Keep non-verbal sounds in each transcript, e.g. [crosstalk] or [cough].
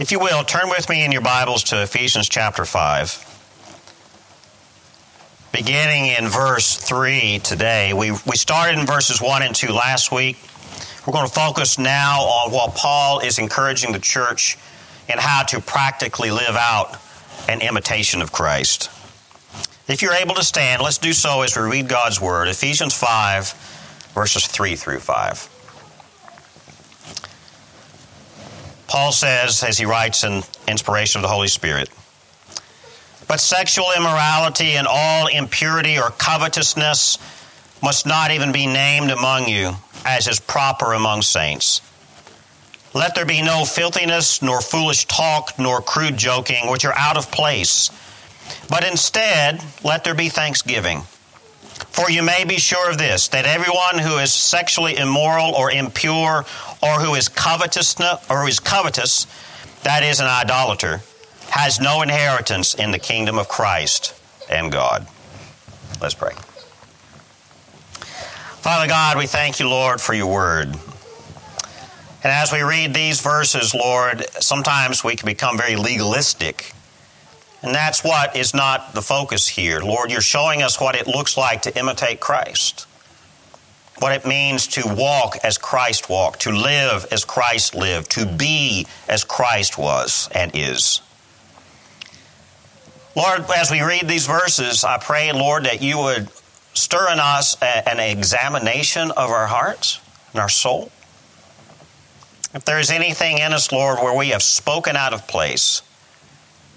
If you will, turn with me in your Bibles to Ephesians chapter 5. Beginning in verse 3 today, we, we started in verses 1 and 2 last week. We're going to focus now on what Paul is encouraging the church in how to practically live out an imitation of Christ. If you're able to stand, let's do so as we read God's Word. Ephesians 5, verses 3 through 5. Paul says, as he writes in inspiration of the Holy Spirit, but sexual immorality and all impurity or covetousness must not even be named among you, as is proper among saints. Let there be no filthiness, nor foolish talk, nor crude joking, which are out of place. But instead, let there be thanksgiving. For you may be sure of this, that everyone who is sexually immoral or impure or who is covetous or who is covetous, that is an idolater, has no inheritance in the kingdom of Christ and God. Let's pray. Father God, we thank you, Lord, for your word. And as we read these verses, Lord, sometimes we can become very legalistic. And that's what is not the focus here. Lord, you're showing us what it looks like to imitate Christ what it means to walk as Christ walked, to live as Christ lived, to be as Christ was and is. Lord, as we read these verses, I pray, Lord, that you would stir in us an examination of our hearts and our soul. If there is anything in us, Lord, where we have spoken out of place,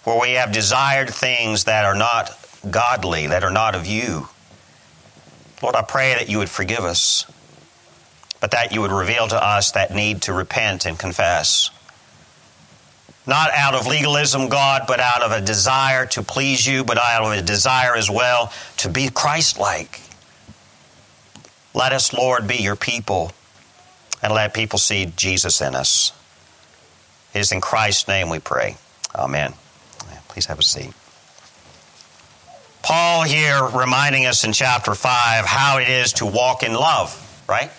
where we have desired things that are not godly, that are not of you, Lord, I pray that you would forgive us, but that you would reveal to us that need to repent and confess. Not out of legalism, God, but out of a desire to please you, but out of a desire as well to be Christ like. Let us, Lord, be your people and let people see Jesus in us. It is in Christ's name we pray. Amen. Please have a seat. Paul here reminding us in chapter 5 how it is to walk in love, right?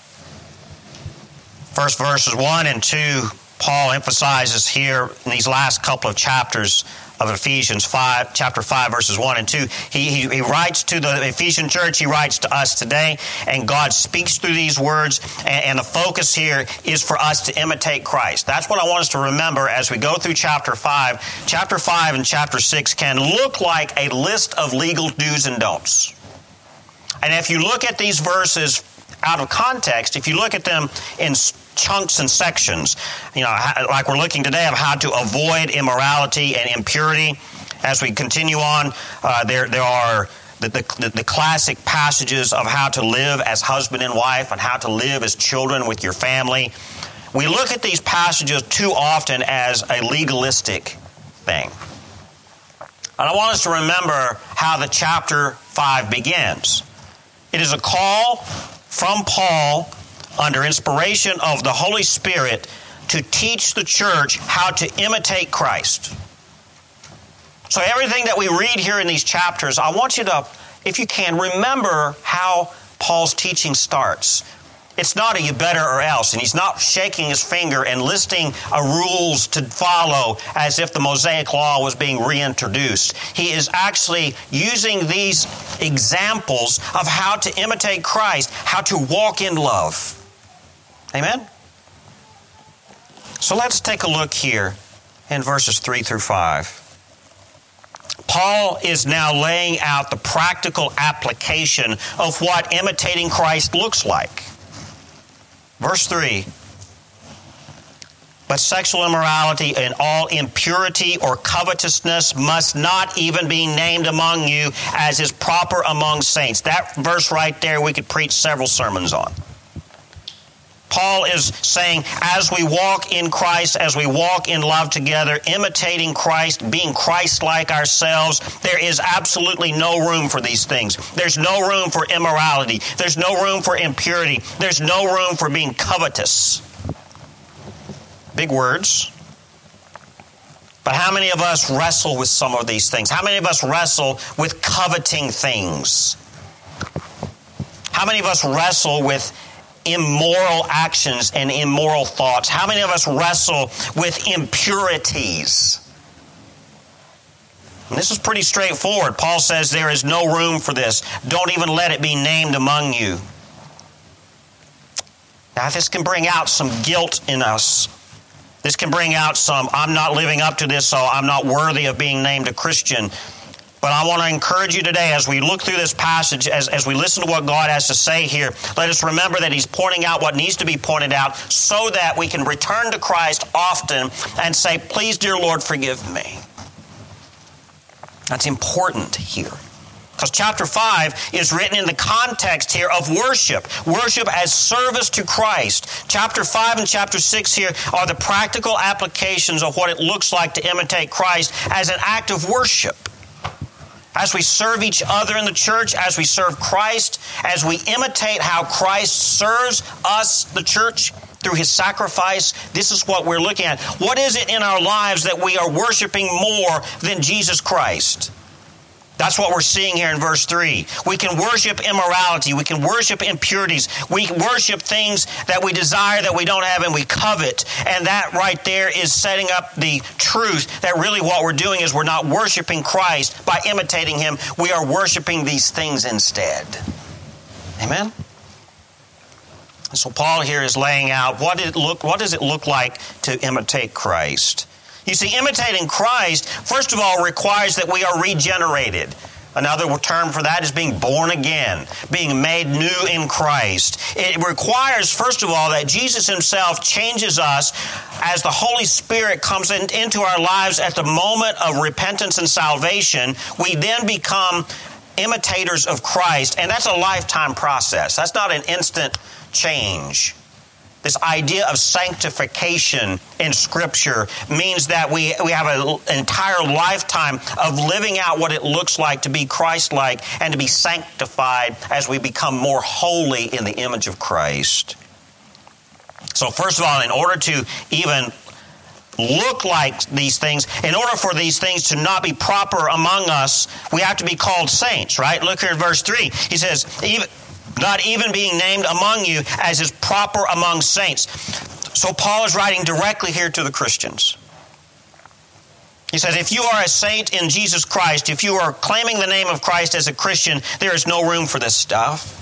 First verses 1 and 2, Paul emphasizes here in these last couple of chapters of Ephesians 5, chapter 5, verses 1 and 2. He, he, he, writes to the Ephesian church, he writes to us today, and God speaks through these words, and, and the focus here is for us to imitate Christ. That's what I want us to remember as we go through chapter 5. Chapter 5 and chapter 6 can look like a list of legal do's and don'ts. And if you look at these verses out of context, if you look at them in chunks and sections. You know, like we're looking today of how to avoid immorality and impurity. As we continue on, uh, there there are the, the, the, classic passages of how to live as husband and wife and how to live as children with your family. We look at these passages too often as a legalistic thing. And I want us to remember how the chapter 5 begins. It is a call from Paul under inspiration of the Holy Spirit to teach the church how to imitate Christ. So, everything that we read here in these chapters, I want you to, if you can, remember how Paul's teaching starts. It's not a you better or else, and he's not shaking his finger and listing rules to follow as if the Mosaic Law was being reintroduced. He is actually using these examples of how to imitate Christ, how to walk in love. Amen? So let's take a look here in verses 3 through 5. Paul is now laying out the practical application of what imitating Christ looks like. Verse 3 But sexual immorality and all impurity or covetousness must not even be named among you as is proper among saints. That verse right there we could preach several sermons on. Paul is saying, as we walk in Christ, as we walk in love together, imitating Christ, being Christ like ourselves, there is absolutely no room for these things. There's no room for immorality. There's no room for impurity. There's no room for being covetous. Big words. But how many of us wrestle with some of these things? How many of us wrestle with coveting things? How many of us wrestle with immoral actions and immoral thoughts? How many of us wrestle with impurities? And this is pretty straightforward. Paul says there is no room for this. Don't even let it be named among you. Now, this can bring out some guilt in us. This can bring out some, I'm not living up to this, so I'm not worthy of being named a Christian. But I want to encourage you today as we look through this passage, as, as we listen to what God has to say here, let us remember that He's pointing out what needs to be pointed out so that we can return to Christ often and say, Please, dear Lord, forgive me. That's important here. Because chapter 5 is written in the context here of worship. Worship as service to Christ. Chapter 5 and chapter 6 here are the practical applications of what it looks like to imitate Christ as an act of worship. As we serve each other in the church, as we serve Christ, as we imitate how Christ serves us, the church, through his sacrifice, this is what we're looking at. What is it in our lives that we are worshiping more than Jesus Christ? That's what we're seeing here in verse 3. We can worship immorality. We can worship impurities. We worship things that we desire that we don't have and we covet. And that right there is setting up the truth that really what we're doing is we're not worshiping Christ by imitating Him. We are worshiping these things instead. Amen? So Paul here is laying out what, it look, what does it look like to imitate Christ? You see, imitating Christ, first of all, requires that we are regenerated. Another term for that is being born again, being made new in Christ. It requires, first of all, that Jesus Himself changes us as the Holy Spirit comes in, into our lives at the moment of repentance and salvation. We then become imitators of Christ, and that's a lifetime process. That's not an instant change. This idea of sanctification in Scripture means that we, we have an entire lifetime of living out what it looks like to be Christ like and to be sanctified as we become more holy in the image of Christ. So, first of all, in order to even look like these things, in order for these things to not be proper among us, we have to be called saints, right? Look here at verse 3. He says, even not even being named among you as is proper among saints. So Paul is writing directly here to the Christians. He says, if you are a saint in Jesus Christ, if you are claiming the name of Christ as a Christian, there is no room for this stuff.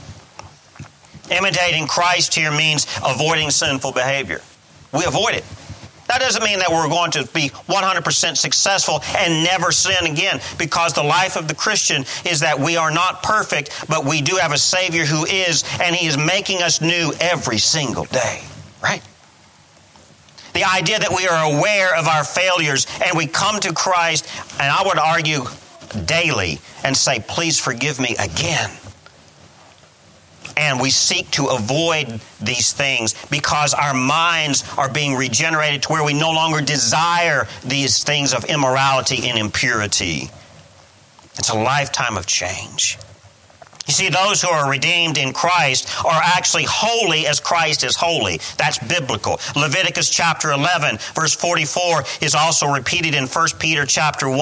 Imitating Christ here means avoiding sinful behavior. We avoid it. That doesn't mean that we're going to be 100% successful and never sin again, because the life of the Christian is that we are not perfect, but we do have a Savior who is, and He is making us new every single day, right? The idea that we are aware of our failures and we come to Christ, and I would argue daily, and say, Please forgive me again and we seek to avoid these things because our minds are being regenerated to where we no longer desire these things of immorality and impurity. It's a lifetime of change. You see, those who are redeemed in Christ are actually holy as Christ is holy. That's biblical. Leviticus chapter 11, verse 44 is also repeated in 1 Peter chapter 1,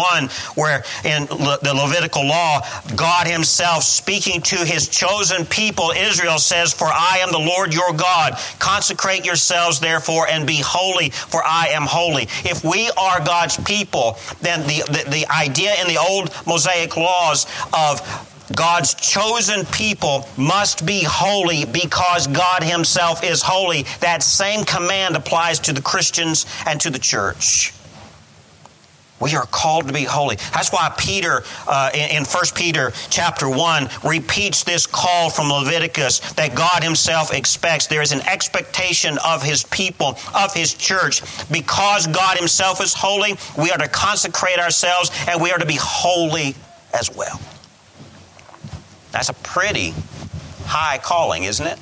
where in the Levitical law, God Himself speaking to His chosen people, Israel, says, For I am the Lord your God. Consecrate yourselves, therefore, and be holy, for I am holy. If we are God's people, then the, the, the idea in the old Mosaic laws of God's chosen people must be holy because God Himself is holy. That same command applies to the Christians and to the church. We are called to be holy. That's why Peter, uh, in, in 1 Peter chapter 1, repeats this call from Leviticus that God Himself expects. There is an expectation of His people, of His church. Because God Himself is holy, we are to consecrate ourselves and we are to be holy as well. That's a pretty high calling, isn't it?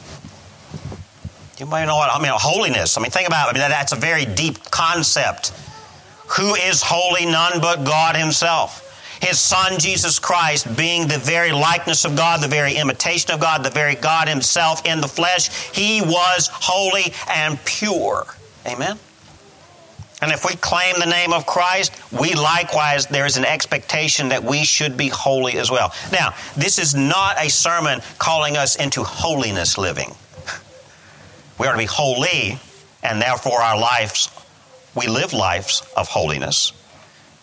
You might know what I mean. Holiness. I mean, think about it. I mean, that's a very deep concept. Who is holy? None but God Himself. His Son, Jesus Christ, being the very likeness of God, the very imitation of God, the very God Himself in the flesh, He was holy and pure. Amen? And if we claim the name of Christ, we likewise, there is an expectation that we should be holy as well. Now, this is not a sermon calling us into holiness living. We are to be holy, and therefore our lives, we live lives of holiness.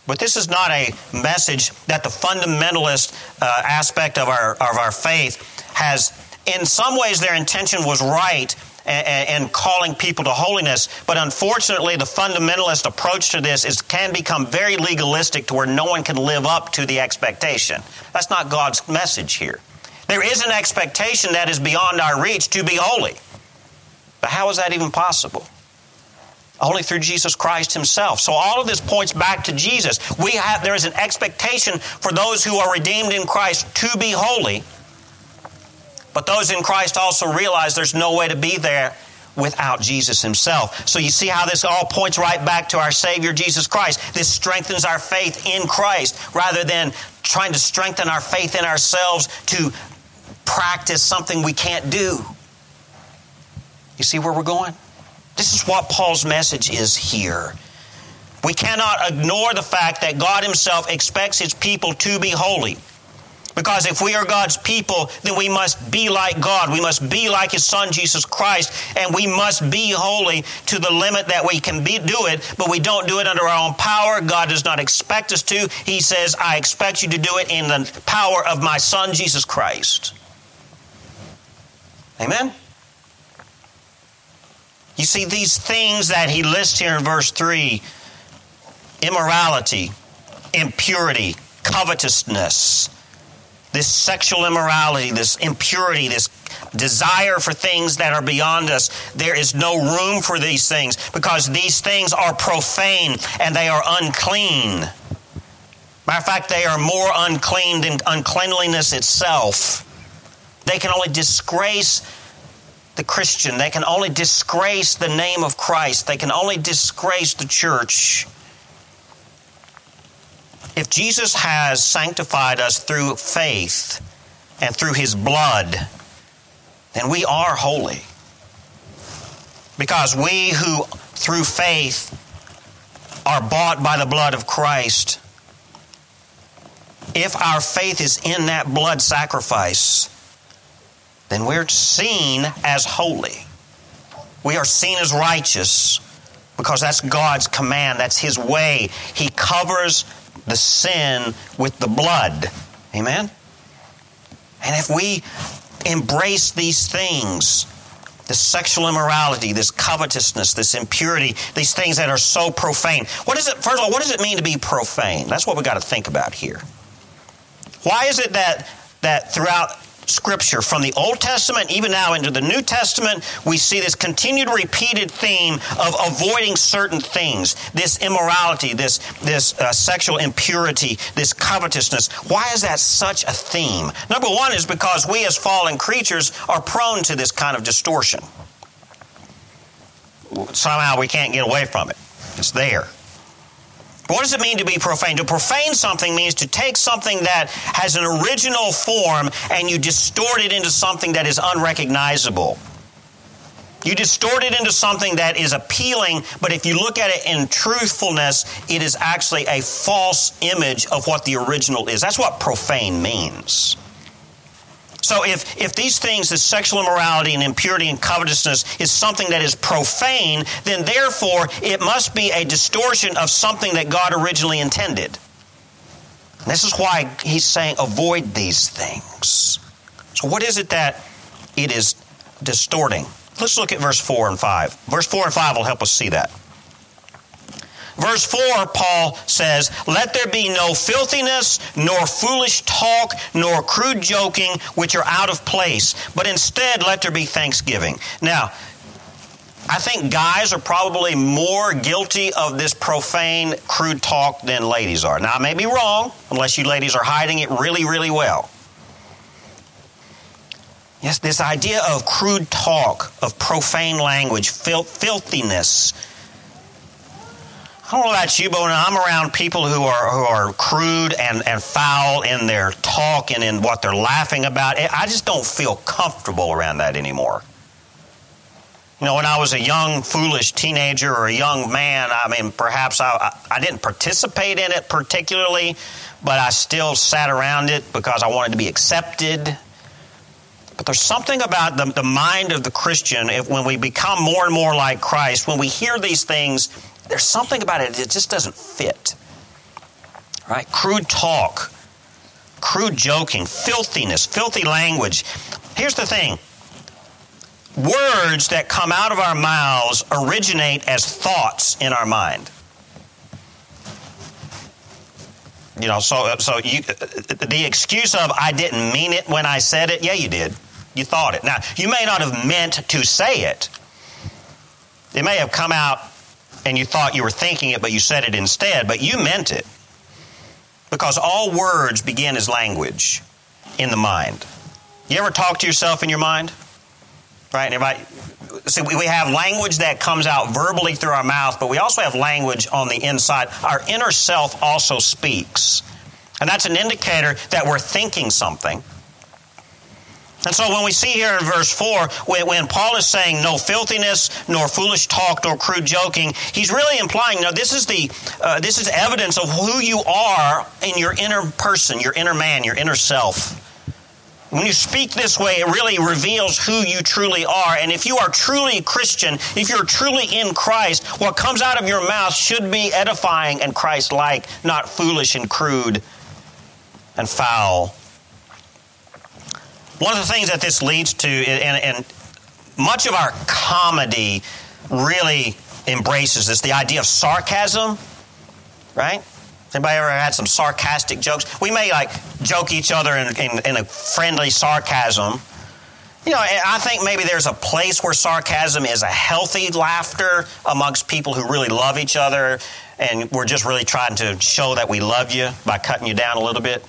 But this is not a message that the fundamentalist uh, aspect of our, of our faith has. In some ways, their intention was right and, calling people to holiness. But unfortunately, the fundamentalist approach to this is can become very legalistic to where no one can live up to the expectation. That's not God's message here. There is an expectation that is beyond our reach to be holy. But how is that even possible? Only through Jesus Christ Himself. So all of this points back to Jesus. We have there is an expectation for those who are redeemed in Christ to be holy. But those in Christ also realize there's no way to be there without Jesus Himself. So you see how this all points right back to our Savior Jesus Christ. This strengthens our faith in Christ rather than trying to strengthen our faith in ourselves to practice something we can't do. You see where we're going? This is what Paul's message is here. We cannot ignore the fact that God Himself expects His people to be holy. Because if we are God's people, then we must be like God. We must be like His Son, Jesus Christ, and we must be holy to the limit that we can be, do it, but we don't do it under our own power. God does not expect us to. He says, I expect you to do it in the power of my Son, Jesus Christ. Amen? You see, these things that he lists here in verse 3 immorality, impurity, covetousness, this sexual immorality, this impurity, this desire for things that are beyond us. There is no room for these things because these things are profane and they are unclean. Matter of fact, they are more unclean than uncleanliness itself. They can only disgrace the Christian. They can only disgrace the name of Christ. They can only disgrace the church. If Jesus has sanctified us through faith and through his blood, then we are holy. Because we who, through faith, are bought by the blood of Christ, if our faith is in that blood sacrifice, then we're seen as holy. We are seen as righteous because that's God's command, that's His way. He covers the sin with the blood. Amen? And if we embrace these things, this sexual immorality, this covetousness, this impurity, these things that are so profane. What is it, first of all, what does it mean to be profane? That's what we've got to think about here. Why is it that, that throughout Scripture from the Old Testament, even now into the New Testament, we see this continued repeated theme of avoiding certain things this immorality, this, this uh, sexual impurity, this covetousness. Why is that such a theme? Number one is because we as fallen creatures are prone to this kind of distortion. Somehow we can't get away from it, it's there. What does it mean to be profane? To profane something means to take something that has an original form and you distort it into something that is unrecognizable. You distort it into something that is appealing, but if you look at it in truthfulness, it is actually a false image of what the original is. That's what profane means. So if, if these things, the sexual immorality and impurity and covetousness, is something that is profane, then therefore it must be a distortion of something that God originally intended. And this is why he's saying avoid these things. So what is it that it is distorting? Let's look at verse 4 and 5. Verse 4 and 5 will help us see that. Verse 4, Paul says, Let there be no filthiness, nor foolish talk, nor crude joking, which are out of place, but instead let there be thanksgiving. Now, I think guys are probably more guilty of this profane, crude talk than ladies are. Now, I may be wrong, unless you ladies are hiding it really, really well. Yes, this idea of crude talk, of profane language, fil- filthiness, I don't know about you, but when I'm around people who are who are crude and, and foul in their talk and in what they're laughing about, I just don't feel comfortable around that anymore. You know, when I was a young, foolish teenager or a young man, I mean, perhaps I, I didn't participate in it particularly, but I still sat around it because I wanted to be accepted. But there's something about the, the mind of the Christian if, when we become more and more like Christ, when we hear these things, there's something about it that just doesn't fit. Right? Crude talk, crude joking, filthiness, filthy language. Here's the thing words that come out of our mouths originate as thoughts in our mind. You know, so uh, so you, uh, the excuse of I didn't mean it when I said it, yeah, you did. You thought it. Now, you may not have meant to say it. It may have come out and you thought you were thinking it, but you said it instead, but you meant it. Because all words begin as language in the mind. You ever talk to yourself in your mind? Right? Everybody, see, we have language that comes out verbally through our mouth, but we also have language on the inside. Our inner self also speaks. And that's an indicator that we're thinking something. And so when we see here in verse 4, when, Paul is saying no filthiness, nor foolish talk, nor crude joking, he's really implying, no, this is the uh, this is evidence of who you are in your inner person, your inner man, your inner self. When you speak this way, it really reveals who you truly are. And if you are truly Christian, if you're truly in Christ, what comes out of your mouth should be edifying and Christ like, not foolish and crude and foul. One of the things that this leads to, and, and much of our comedy really embraces this the idea of sarcasm, right? Anybody ever had some sarcastic jokes? We may like joke each other in, in, in, a friendly sarcasm. You know, I think maybe there's a place where sarcasm is a healthy laughter amongst people who really love each other, and we're just really trying to show that we love you by cutting you down a little bit.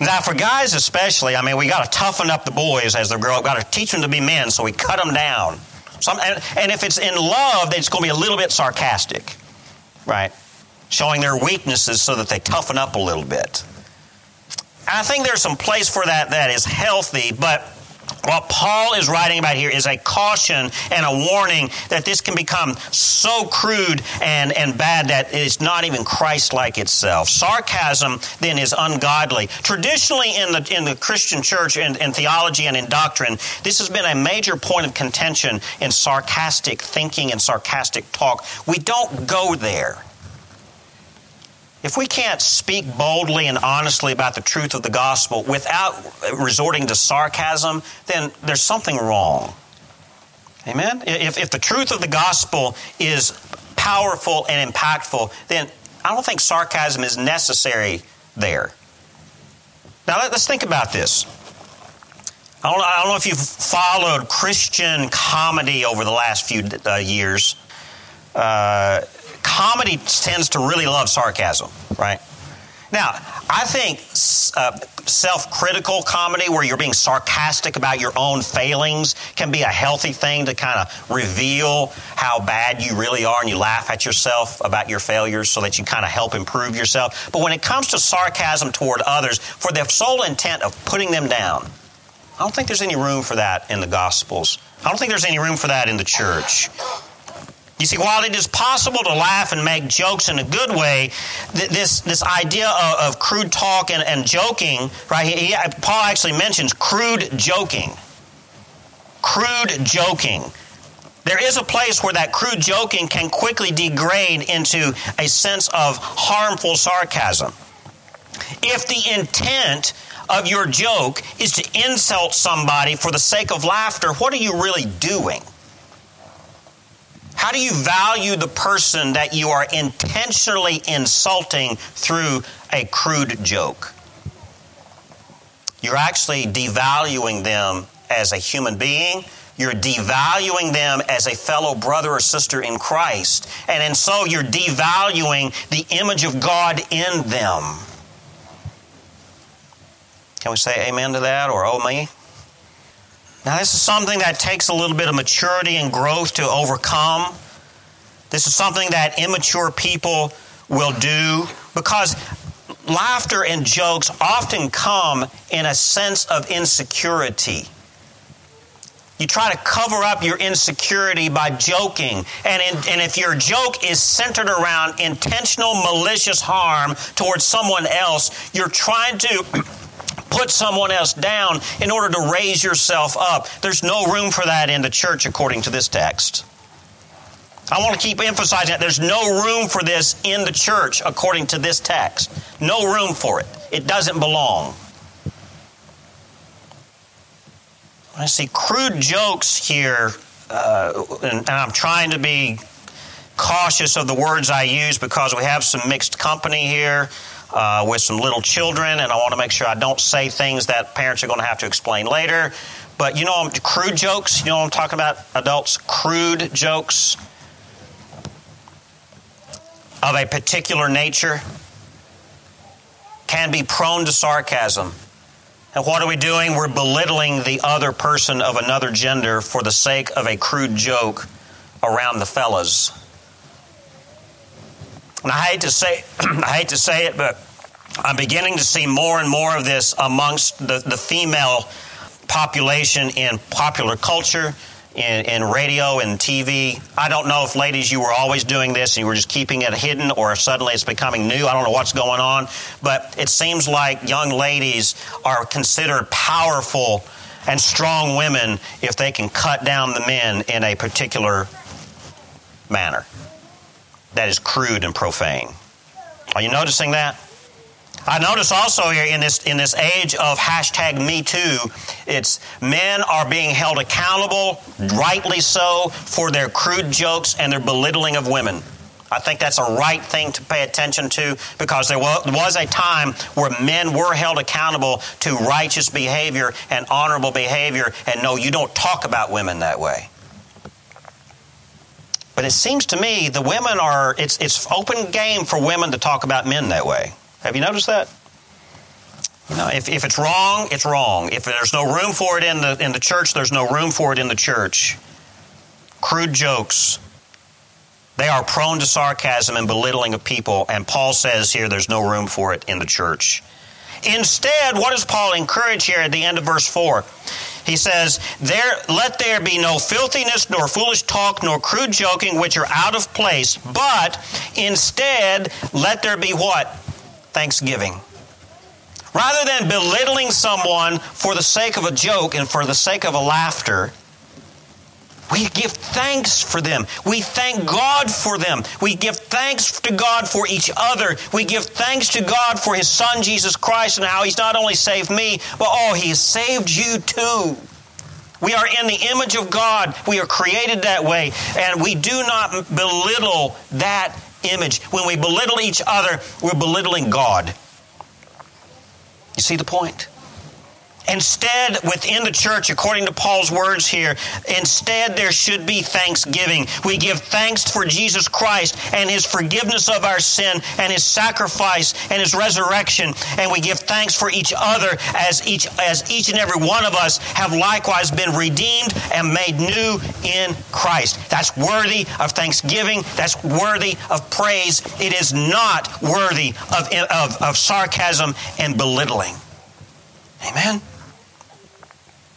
Now, for guys especially, I mean, we got to toughen up the boys as they grow up. Got to teach them to be men, so we cut them down. Some, and, and if it's in love, then it's going to be a little bit sarcastic, right? showing their weaknesses so that they toughen up a little bit. I think there's some place for that that is healthy, but what Paul is writing about here is a caution and a warning that this can become so crude and, and bad that it's not even Christ like itself. Sarcasm then is ungodly. Traditionally, in the, in the Christian church, in, in theology and in doctrine, this has been a major point of contention in sarcastic thinking and sarcastic talk. We don't go there. If we can't speak boldly and honestly about the truth of the gospel without resorting to sarcasm, then there's something wrong. Amen? If, if the truth of the gospel is powerful and impactful, then I don't think sarcasm is necessary there. Now, let, us think about this. I don't, I don't, know if you've followed Christian comedy over the last few uh, years. Uh, comedy tends to really love sarcasm, right? Now, I think uh, self critical comedy, where you're being sarcastic about your own failings, can be a healthy thing to kind of reveal how bad you really are and you laugh at yourself about your failures so that you kind of help improve yourself. But when it comes to sarcasm toward others, for the sole intent of putting them down, I don't think there's any room for that in the Gospels. I don't think there's any room for that in the church. You see, while it is possible to laugh and make jokes in a good way, this, this idea of, of crude talk and, and joking, right? He, he, Paul actually mentions crude joking. Crude joking. There is a place where that crude joking can quickly degrade into a sense of harmful sarcasm. If the intent of your joke is to insult somebody for the sake of laughter, what are you really doing? How do you value the person that you are intentionally insulting through a crude joke? You're actually devaluing them as a human being. You're devaluing them as a fellow brother or sister in Christ. And, and so you're devaluing the image of God in them. Can we say amen to that or oh me? Now, this is something that takes a little bit of maturity and growth to overcome. This is something that immature people will do because laughter and jokes often come in a sense of insecurity. You try to cover up your insecurity by joking. And, in, and if your joke is centered around intentional malicious harm towards someone else, you're trying to put someone else down in order to raise yourself up. There's no room for that in the church according to this text. I want to keep emphasizing that there's no room for this in the church according to this text. No room for it. It doesn't belong. I see crude jokes here, uh, and, and I'm trying to be cautious of the words I use because we have some mixed company here. Uh, with some little children, and I want to make sure I don't say things that parents are going to have to explain later. But you know, crude jokes, you know what I'm talking about? Adults, crude jokes of a particular nature can be prone to sarcasm. And what are we doing? We're belittling the other person of another gender for the sake of a crude joke around the fellas. And I hate to say [clears throat] I hate to say it, but I'm beginning to see more and more of this amongst the, the female population in popular culture in, in radio and TV. I don't know if, ladies, you were always doing this and you were just keeping it hidden or suddenly it's becoming new. I don't know what's going on. But it seems like young ladies are considered powerful and strong women if they can cut down the men in a particular manner that is crude and profane. Are you noticing that? I notice also here in this in this age of hashtag Me Too, it's men are being held accountable, rightly so, for their crude jokes and their belittling of women. I think that's a right thing to pay attention to because there was a time where men were held accountable to righteous behavior and honorable behavior, and no, you don't talk about women that way. But it seems to me the women are, it's, it's open game for women to talk about men that way. Have you noticed that? You know, if, if it's wrong, it's wrong. If there's no room for it in the, in the church, there's no room for it in the church. Crude jokes. They are prone to sarcasm and belittling of people, and Paul says here there's no room for it in the church. Instead, what does Paul encourage here at the end of verse 4? He says, there, Let there be no filthiness, nor foolish talk, nor crude joking, which are out of place, but instead, let there be what? thanksgiving. Rather than belittling someone for the sake of a joke and for the sake of a laughter, we give thanks for them. We thank God for them. We give thanks to God for each other. We give thanks to God for His Son, Jesus Christ, and how He's not only saved me, but oh, He has saved you too. We are in the image of God. We are created that way, and we do not belittle that image. When we belittle each other, we're belittling God. You see the point? Instead, within the church, according to Paul's words here, instead there should be thanksgiving. We give thanks for Jesus Christ and his forgiveness of our sin and his sacrifice and his resurrection. And we give thanks for each other as each, as each and every one of us have likewise been redeemed and made new in Christ. That's worthy of thanksgiving. That's worthy of praise. It is not worthy of, of, of sarcasm and belittling. Amen.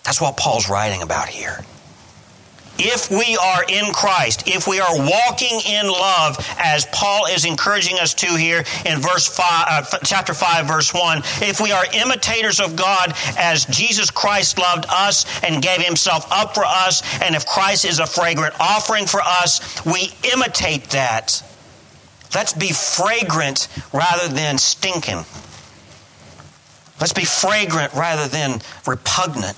That's what Paul's writing about here. If we are in Christ, if we are walking in love, as Paul is encouraging us to here in verse five, uh, chapter five, verse one, if we are imitators of God, as Jesus Christ loved us and gave Himself up for us, and if Christ is a fragrant offering for us, we imitate that. Let's be fragrant rather than stinking. Let's be fragrant rather than repugnant.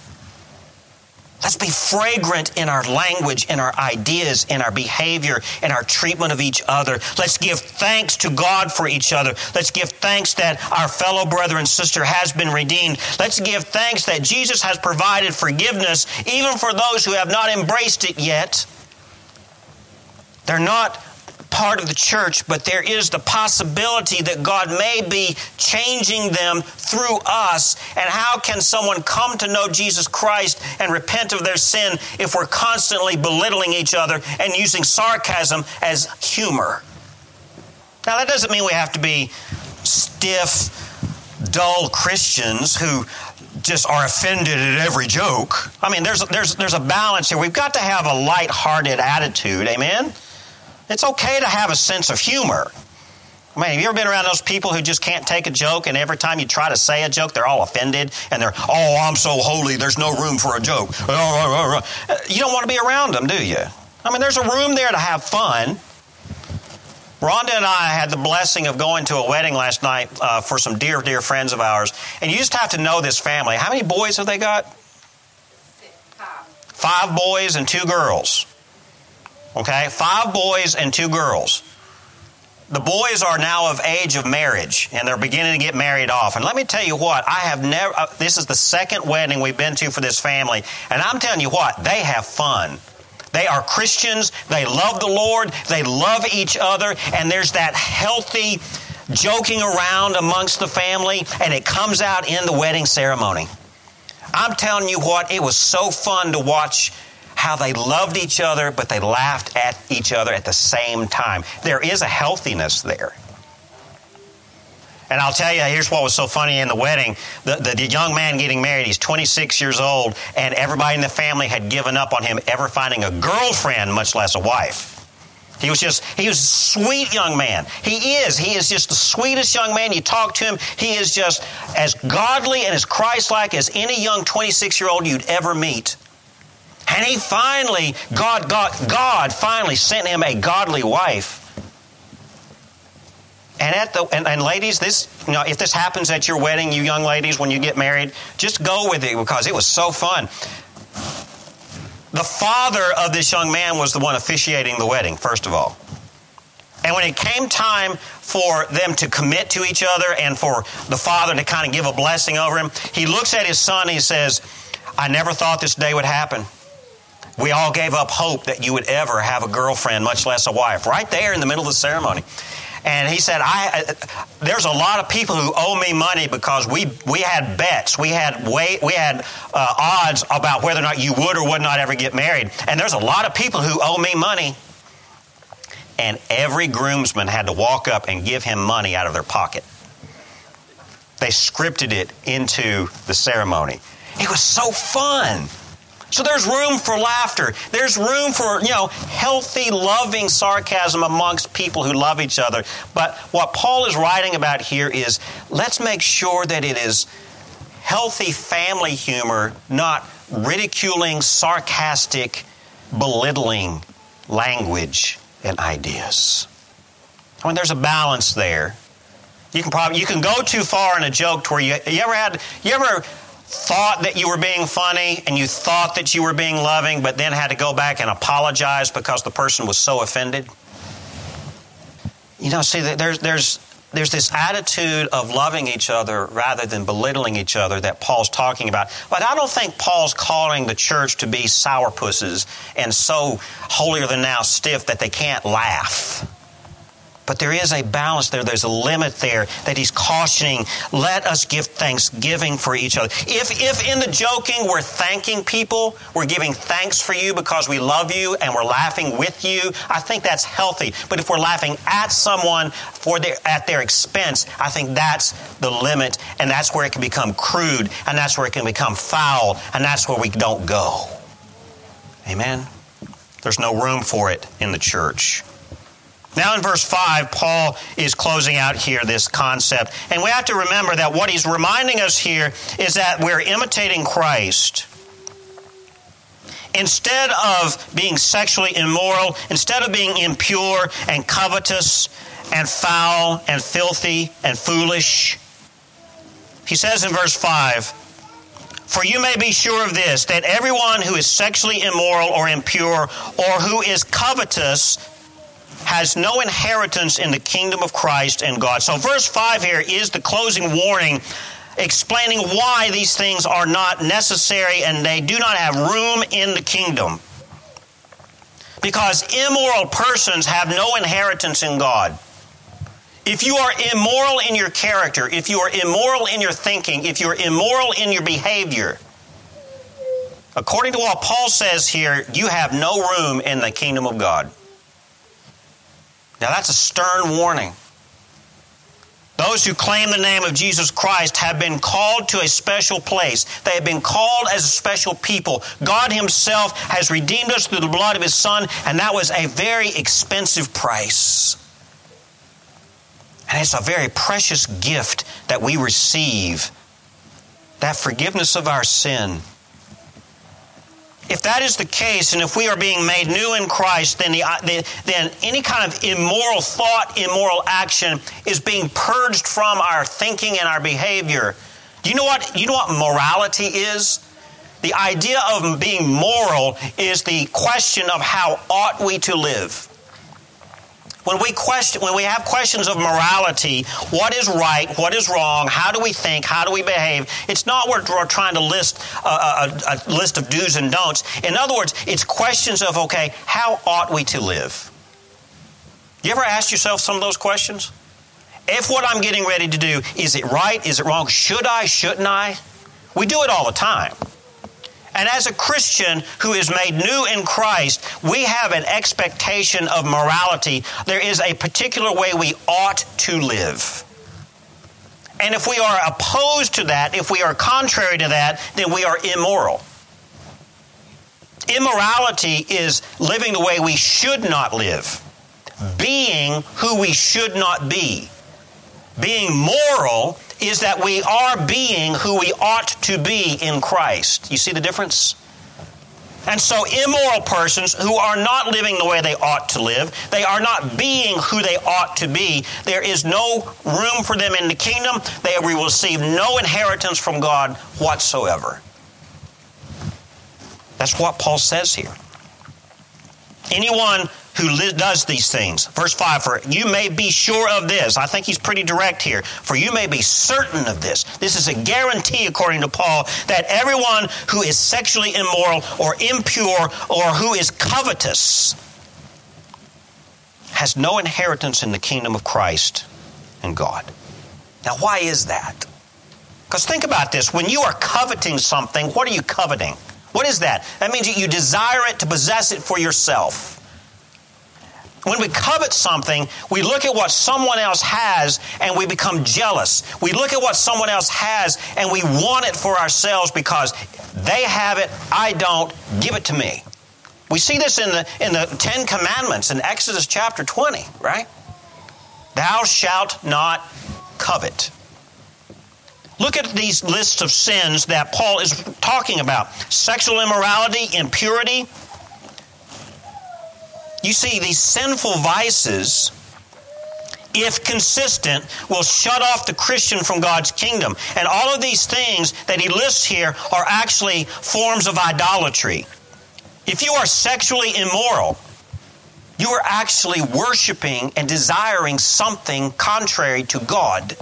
Let's be fragrant in our language, in our ideas, in our behavior, in our treatment of each other. Let's give thanks to God for each other. Let's give thanks that our fellow brother and sister has been redeemed. Let's give thanks that Jesus has provided forgiveness even for those who have not embraced it yet. They're not part of the church, but there is the possibility that God may be changing them through us. And how can someone come to know Jesus Christ and repent of their sin if we're constantly belittling each other and using sarcasm as humor? Now, that doesn't mean we have to be stiff, dull Christians who just are offended at every joke. I mean, there's, there's, there's a balance here. We've got to have a light-hearted attitude, amen? It's okay to have a sense of humor. I mean, have you ever been around those people who just can't take a joke and every time you try to say a joke, they're all offended and they're, oh, I'm so holy, there's no room for a joke. Uh, uh, uh, you don't want to be around them, do you? I mean, there's a room there to have fun. Rhonda and I had the blessing of going to a wedding last night uh, for some dear, dear friends of ours. And you just have to know this family. How many boys have they got? Five boys and two girls. Okay? Five boys and two girls. The boys are now of age of marriage and they're beginning to get married off. And let me tell you what, I have never, uh, this is the second wedding we've been to for this family. And I'm telling you what, they have fun. They are Christians. They love the Lord. They love each other. And there's that healthy joking around amongst the family, and it comes out in the wedding ceremony. I'm telling you what, it was so fun to watch how they loved each other, but they laughed at each other at the same time. There is a healthiness there. And I'll tell you, here's what was so funny in the wedding. The, the, the, young man getting married, he's 26 years old, and everybody in the family had given up on him ever finding a girlfriend, much less a wife. He was just, he was a sweet young man. He is. He is just the sweetest young man. You talk to him, he is just as godly and as Christ like as any young 26 year old you'd ever meet. And he finally, God, God, God finally sent him a godly wife. And at the and, and, ladies, this you know, if this happens at your wedding, you young ladies, when you get married, just go with it because it was so fun. The father of this young man was the one officiating the wedding, first of all. And when it came time for them to commit to each other and for the father to kind of give a blessing over him, he looks at his son and he says, I never thought this day would happen. We all gave up hope that you would ever have a girlfriend, much less a wife, right there in the middle of the ceremony. And he said, I, there's a lot of people who owe me money because we, we had bets. We had, we had uh, odds about whether or not you would or would not ever get married. And there's a lot of people who owe me money. And every groomsman had to walk up and give him money out of their pocket. They scripted it into the ceremony. It was so fun. So there's room for laughter. There's room for, you know, healthy, loving sarcasm amongst people who love each other. But what Paul is writing about here is let's make sure that it is healthy family humor, not ridiculing, sarcastic, belittling language and ideas. I mean, there's a balance there. You can probably you can go too far in a joke to where you, you ever had you ever thought that you were being funny and you thought that you were being loving, but then had to go back and apologize because the person was so offended? You know, see, there's, there's, there's this attitude of loving each other rather than belittling each other that Paul's talking about. But I don't think Paul's calling the church to be sourpusses and so holier than now stiff that they can't laugh. But there is a balance there. There's a limit there that he's cautioning. Let us give thanksgiving for each other. If, if in the joking we're thanking people, we're giving thanks for you because we love you and we're laughing with you, I think that's healthy. But if we're laughing at someone for their, at their expense, I think that's the limit and that's where it can become crude and that's where it can become foul and that's where we don't go. Amen? There's no room for it in the church. Now, in verse 5, Paul is closing out here this concept. And we have to remember that what he's reminding us here is that we're imitating Christ. Instead of being sexually immoral, instead of being impure and covetous and foul and filthy and foolish, he says in verse 5 For you may be sure of this, that everyone who is sexually immoral or impure or who is covetous has no inheritance in the kingdom of Christ and God. So, verse 5 here is the closing warning explaining why these things are not necessary and they do not have room in the kingdom. Because immoral persons have no inheritance in God. If you are immoral in your character, if you are immoral in your thinking, if you're immoral in your behavior, according to what Paul says here, you have no room in the kingdom of God. Now, that's a stern warning. Those who claim the name of Jesus Christ have been called to a special place. They have been called as a special people. God Himself has redeemed us through the blood of His Son, and that was a very expensive price. And it's a very precious gift that we receive that forgiveness of our sin. If that is the case, and if we are being made new in Christ, then, the, then any kind of immoral thought, immoral action is being purged from our thinking and our behavior. Do you know what, you know what morality is? The idea of being moral is the question of how ought we to live. When we question, when we have questions of morality, what is right, what is wrong, how do we think, how do we behave? It's not what we're trying to list a, a, a list of do's and don'ts. In other words, it's questions of okay, how ought we to live? You ever ask yourself some of those questions? If what I'm getting ready to do is it right, is it wrong, should I, shouldn't I? We do it all the time. And as a Christian who is made new in Christ, we have an expectation of morality. There is a particular way we ought to live. And if we are opposed to that, if we are contrary to that, then we are immoral. Immorality is living the way we should not live, being who we should not be. Being moral is that we are being who we ought to be in Christ. You see the difference? And so, immoral persons who are not living the way they ought to live, they are not being who they ought to be, there is no room for them in the kingdom. They will receive no inheritance from God whatsoever. That's what Paul says here. Anyone who does these things. Verse 5 For you may be sure of this. I think he's pretty direct here. For you may be certain of this. This is a guarantee, according to Paul, that everyone who is sexually immoral or impure or who is covetous has no inheritance in the kingdom of Christ and God. Now, why is that? Because think about this. When you are coveting something, what are you coveting? What is that? That means that you desire it to possess it for yourself. When we covet something, we look at what someone else has and we become jealous. We look at what someone else has and we want it for ourselves because they have it, I don't, give it to me. We see this in the, in the Ten Commandments in Exodus chapter 20, right? Thou shalt not covet. Look at these lists of sins that Paul is talking about sexual immorality, impurity, you see, these sinful vices, if consistent, will shut off the Christian from God's kingdom. And all of these things that he lists here are actually forms of idolatry. If you are sexually immoral, you are actually worshiping and desiring something contrary to God.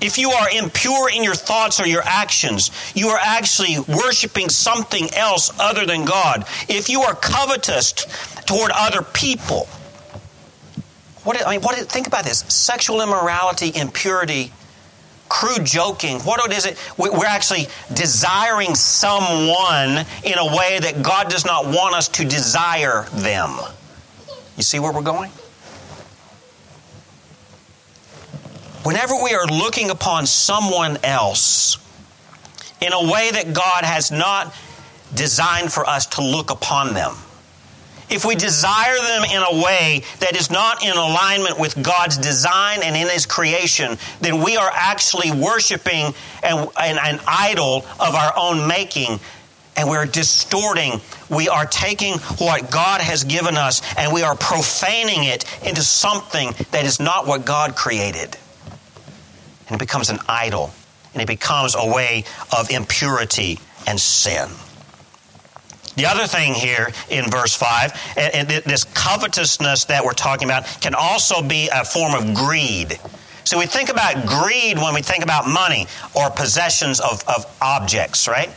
If you are impure in your thoughts or your actions, you are actually worshiping something else other than God. If you are covetous toward other people, what I mean, what think about this: sexual immorality, impurity, crude joking. What is it? We're actually desiring someone in a way that God does not want us to desire them. You see where we're going? Whenever we are looking upon someone else in a way that God has not designed for us to look upon them, if we desire them in a way that is not in alignment with God's design and in His creation, then we are actually worshiping an, an, an idol of our own making and we're distorting. We are taking what God has given us and we are profaning it into something that is not what God created and it becomes an idol, and it becomes a way of impurity and sin. The other thing here in verse 5, and this covetousness that we're talking about, can also be a form of greed. So we think about greed when we think about money or possessions of, of objects, right?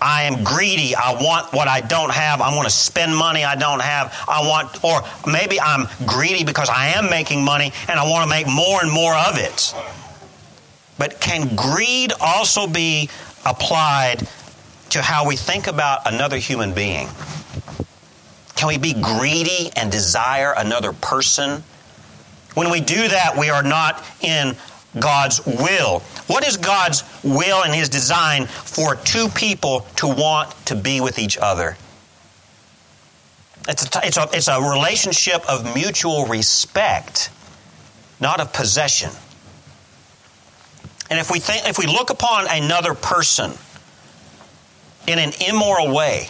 I am greedy. I want what I don't have. I want to spend money I don't have. I want, or maybe I'm greedy because I am making money and I want to make more and more of it. But can greed also be applied to how we think about another human being? Can we be greedy and desire another person? When we do that, we are not in God's will. What is God's will and His design for two people to want to be with each other? It's a, it's a, it's a relationship of mutual respect not of possession. And if we think if we look upon another person in an immoral way,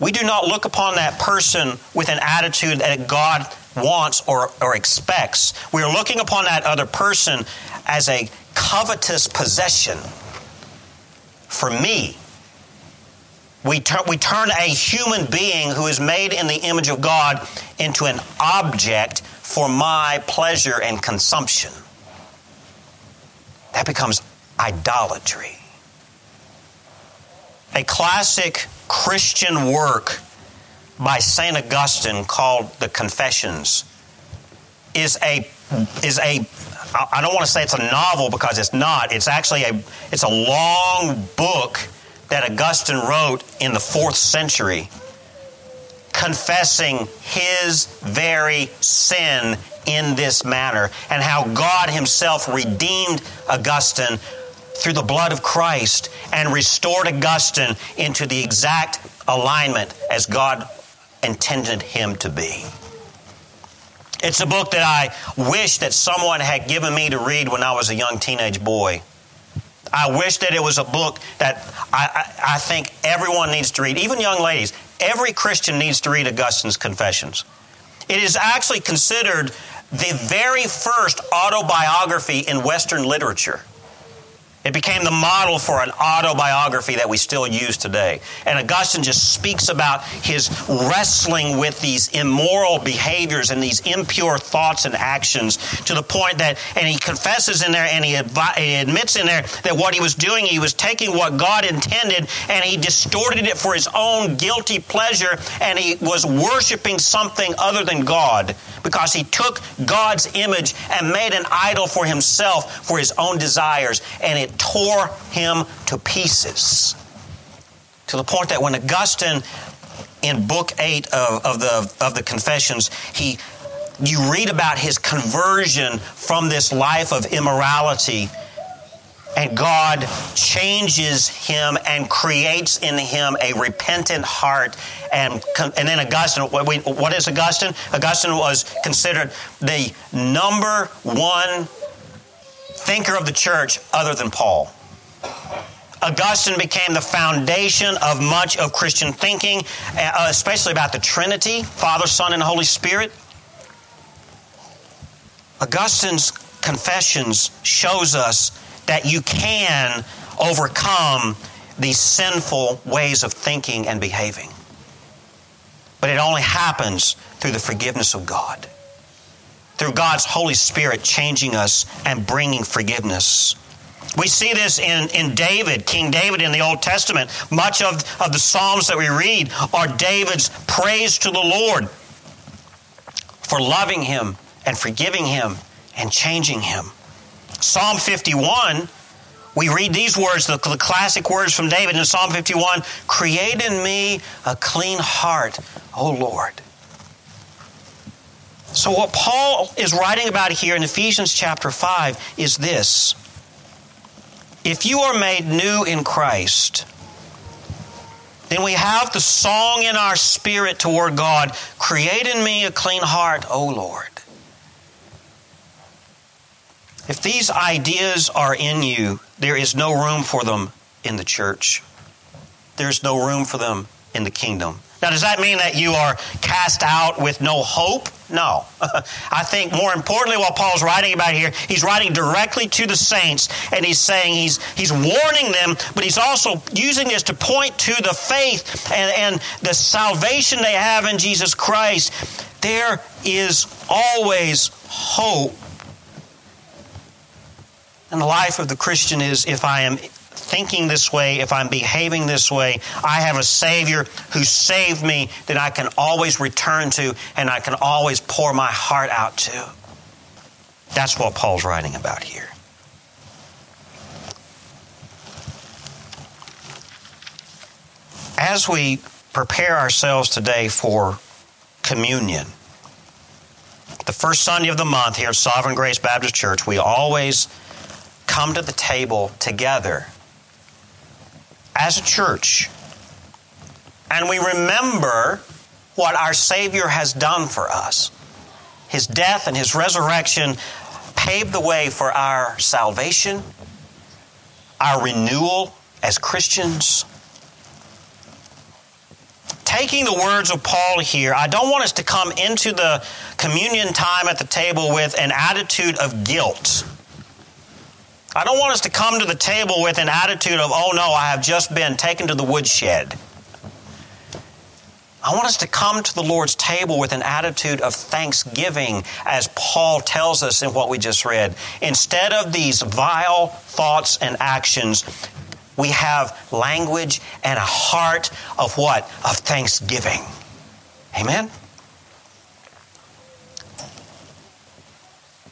we do not look upon that person with an attitude that God wants or, or expects. We are looking upon that other person as a covetous possession for me. We, tur- we turn a human being who is made in the image of God into an object for my pleasure and consumption. That becomes idolatry. A classic Christian work by St. Augustine called The Confessions is a is a I don't want to say it's a novel because it's not. It's actually a it's a long book that Augustine wrote in the 4th century confessing his very sin in this manner and how God himself redeemed Augustine through the blood of Christ and restored Augustine into the exact alignment as God intended him to be. It's a book that I wish that someone had given me to read when I was a young teenage boy. I wish that it was a book that I, I, I think everyone needs to read, even young ladies. Every Christian needs to read Augustine's Confessions. It is actually considered the very first autobiography in Western literature. It became the model for an autobiography that we still use today. And Augustine just speaks about his wrestling with these immoral behaviors and these impure thoughts and actions to the point that, and he confesses in there and he, advi- he admits in there that what he was doing, he was taking what God intended and he distorted it for his own guilty pleasure and he was worshiping something other than God because he took God's image and made an idol for himself for his own desires and it tore him to pieces. To the point that when Augustine, in Book 8 of, of, the, of the Confessions, he, you read about his conversion from this life of immorality and God changes him and creates in him a repentant heart. And, and then Augustine, what is Augustine? Augustine was considered the number one thinker of the church other than Paul. Augustine became the foundation of much of Christian thinking, uh, especially about the Trinity Father, Son, and Holy Spirit. Augustine's confessions shows us that you can overcome these sinful ways of thinking and behaving. But it only happens through the forgiveness of God through God's Holy Spirit changing us and bringing forgiveness. We see this in, in David, King David in the Old Testament. Much of, of the Psalms that we read are David's praise to the Lord for loving him and forgiving him and changing him. Psalm 51, we read these words, the, the classic words from David in Psalm 51 Create in me a clean heart, O Lord so, what Paul is writing about here in Ephesians chapter 5 is this If you are made new in Christ, then we have the song in our spirit toward God Create in me a clean heart, O Lord. If these ideas are in you, there is no room for them in the church. There's no room for them in the kingdom. Now, does that mean that you are cast out with no hope? No. [laughs] I think more importantly, what Paul's writing about here, he's writing directly to the saints, and he's saying he's he's warning them, but he's also using this to point to the faith and, and the salvation they have in Jesus Christ. There is always hope. And the life of the Christian is if I am thinking this way, if I'm behaving this way, I have a Savior who saved me that I can always return to and I can always pour my heart out to. That's what Paul's writing about here. As we prepare ourselves today for communion, the first Sunday of the month here at Sovereign Grace Baptist Church, we always come to the table together as a church and we remember what our Savior has done for us his death and his resurrection paved the way for our salvation, our renewal as Christians. Taking the words of Paul here, I don't want us to come into the communion time at the table with an attitude of guilt. I don't want us to come to the table with an attitude of, oh no, I have just been taken to the woodshed. I want us to come to the Lord's table with an attitude of thanksgiving, as Paul tells us in what we just read. Instead of these vile thoughts and actions, we have language and a heart of what? Of thanksgiving. Amen?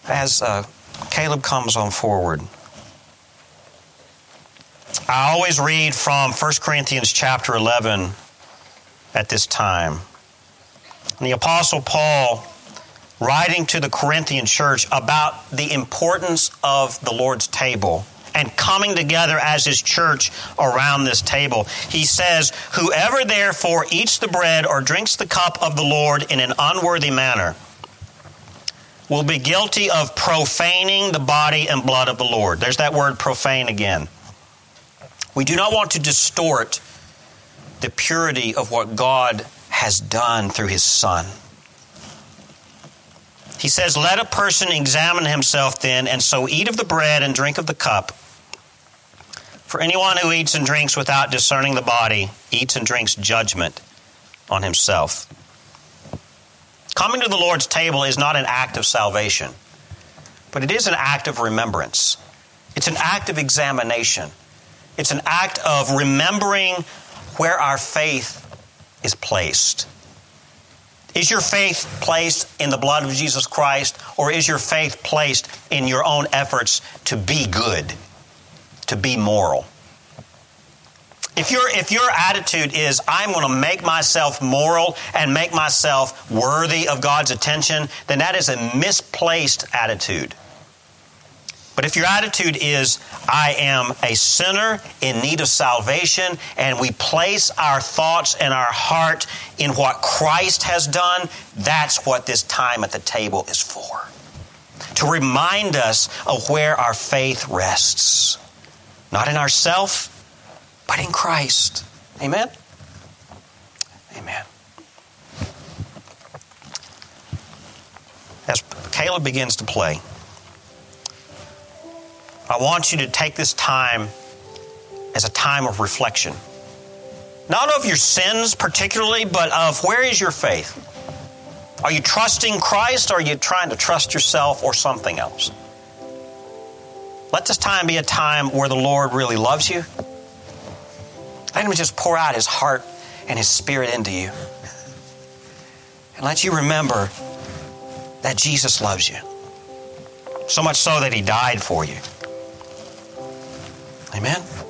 As uh, Caleb comes on forward, I always read from 1 Corinthians chapter 11 at this time. And the Apostle Paul, writing to the Corinthian church about the importance of the Lord's table and coming together as his church around this table, he says, Whoever therefore eats the bread or drinks the cup of the Lord in an unworthy manner will be guilty of profaning the body and blood of the Lord. There's that word profane again. We do not want to distort the purity of what God has done through his Son. He says, Let a person examine himself then, and so eat of the bread and drink of the cup. For anyone who eats and drinks without discerning the body eats and drinks judgment on himself. Coming to the Lord's table is not an act of salvation, but it is an act of remembrance. It's an act of examination. It's an act of remembering where our faith is placed. Is your faith placed in the blood of Jesus Christ, or is your faith placed in your own efforts to be good, to be moral? If, your if your attitude is, I'm going to make myself moral and make myself worthy of God's attention, then that is a misplaced attitude. But if your attitude is, I am a sinner in need of salvation, and we place our thoughts and our heart in what Christ has done, that's what this time at the table is for. To remind us of where our faith rests. Not in ourself, but in Christ. Amen? Amen. As Caleb begins to play, I want you to take this time as a time of reflection. Not of your sins particularly, but of where is your faith? Are you trusting Christ or are you trying to trust yourself or something else? Let this time be a time where the Lord really loves you. Let Him just pour out His heart and His Spirit into you. And let you remember that Jesus loves you. So much so that He died for you. Amen?